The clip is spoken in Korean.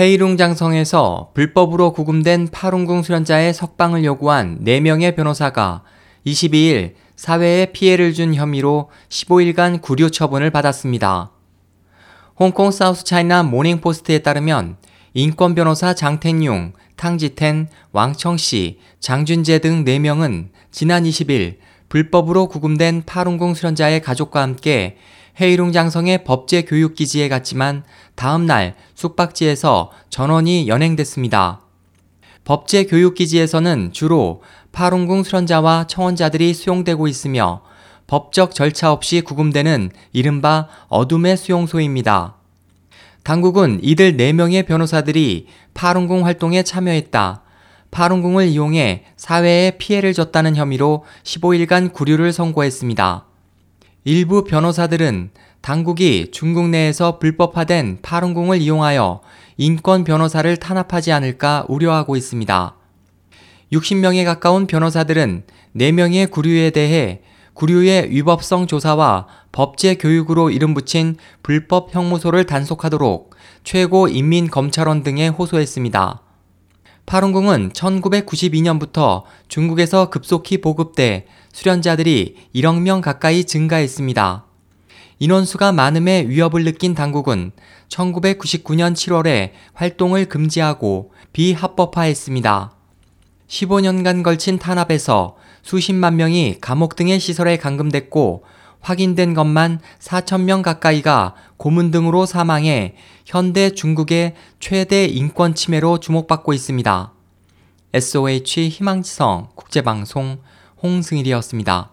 헤이룽 장성에서 불법으로 구금된 파룬궁 수련자의 석방을 요구한 4명의 변호사가 22일 사회에 피해를 준 혐의로 15일간 구류 처분을 받았습니다. 홍콩 사우스 차이나 모닝포스트에 따르면 인권 변호사 장텐용, 탕지텐, 왕청씨, 장준재 등 4명은 지난 20일 불법으로 구금된 파룬궁 수련자의 가족과 함께 헤이룽 장성의 법제 교육 기지에 갔지만 다음 날 숙박지에서 전원이 연행됐습니다. 법제 교육 기지에서는 주로 파룬궁 수련자와 청원자들이 수용되고 있으며 법적 절차 없이 구금되는 이른바 어둠의 수용소입니다. 당국은 이들 4명의 변호사들이 파룬궁 활동에 참여했다. 파룬궁을 이용해 사회에 피해를 줬다는 혐의로 15일간 구류를 선고했습니다. 일부 변호사들은 당국이 중국 내에서 불법화된 파룬궁을 이용하여 인권 변호사를 탄압하지 않을까 우려하고 있습니다. 60명에 가까운 변호사들은 4명의 구류에 대해 구류의 위법성 조사와 법제 교육으로 이름 붙인 불법 형무소를 단속하도록 최고 인민검찰원 등에 호소했습니다. 파룬궁은 1992년부터 중국에서 급속히 보급돼 수련자들이 1억 명 가까이 증가했습니다. 인원수가 많음에 위협을 느낀 당국은 1999년 7월에 활동을 금지하고 비합법화했습니다. 15년간 걸친 탄압에서 수십만 명이 감옥 등의 시설에 감금됐고 확인된 것만 4천 명 가까이가 고문 등으로 사망해 현대 중국의 최대 인권 침해로 주목받고 있습니다. SOH 희망지성 국제방송 홍승일이었습니다.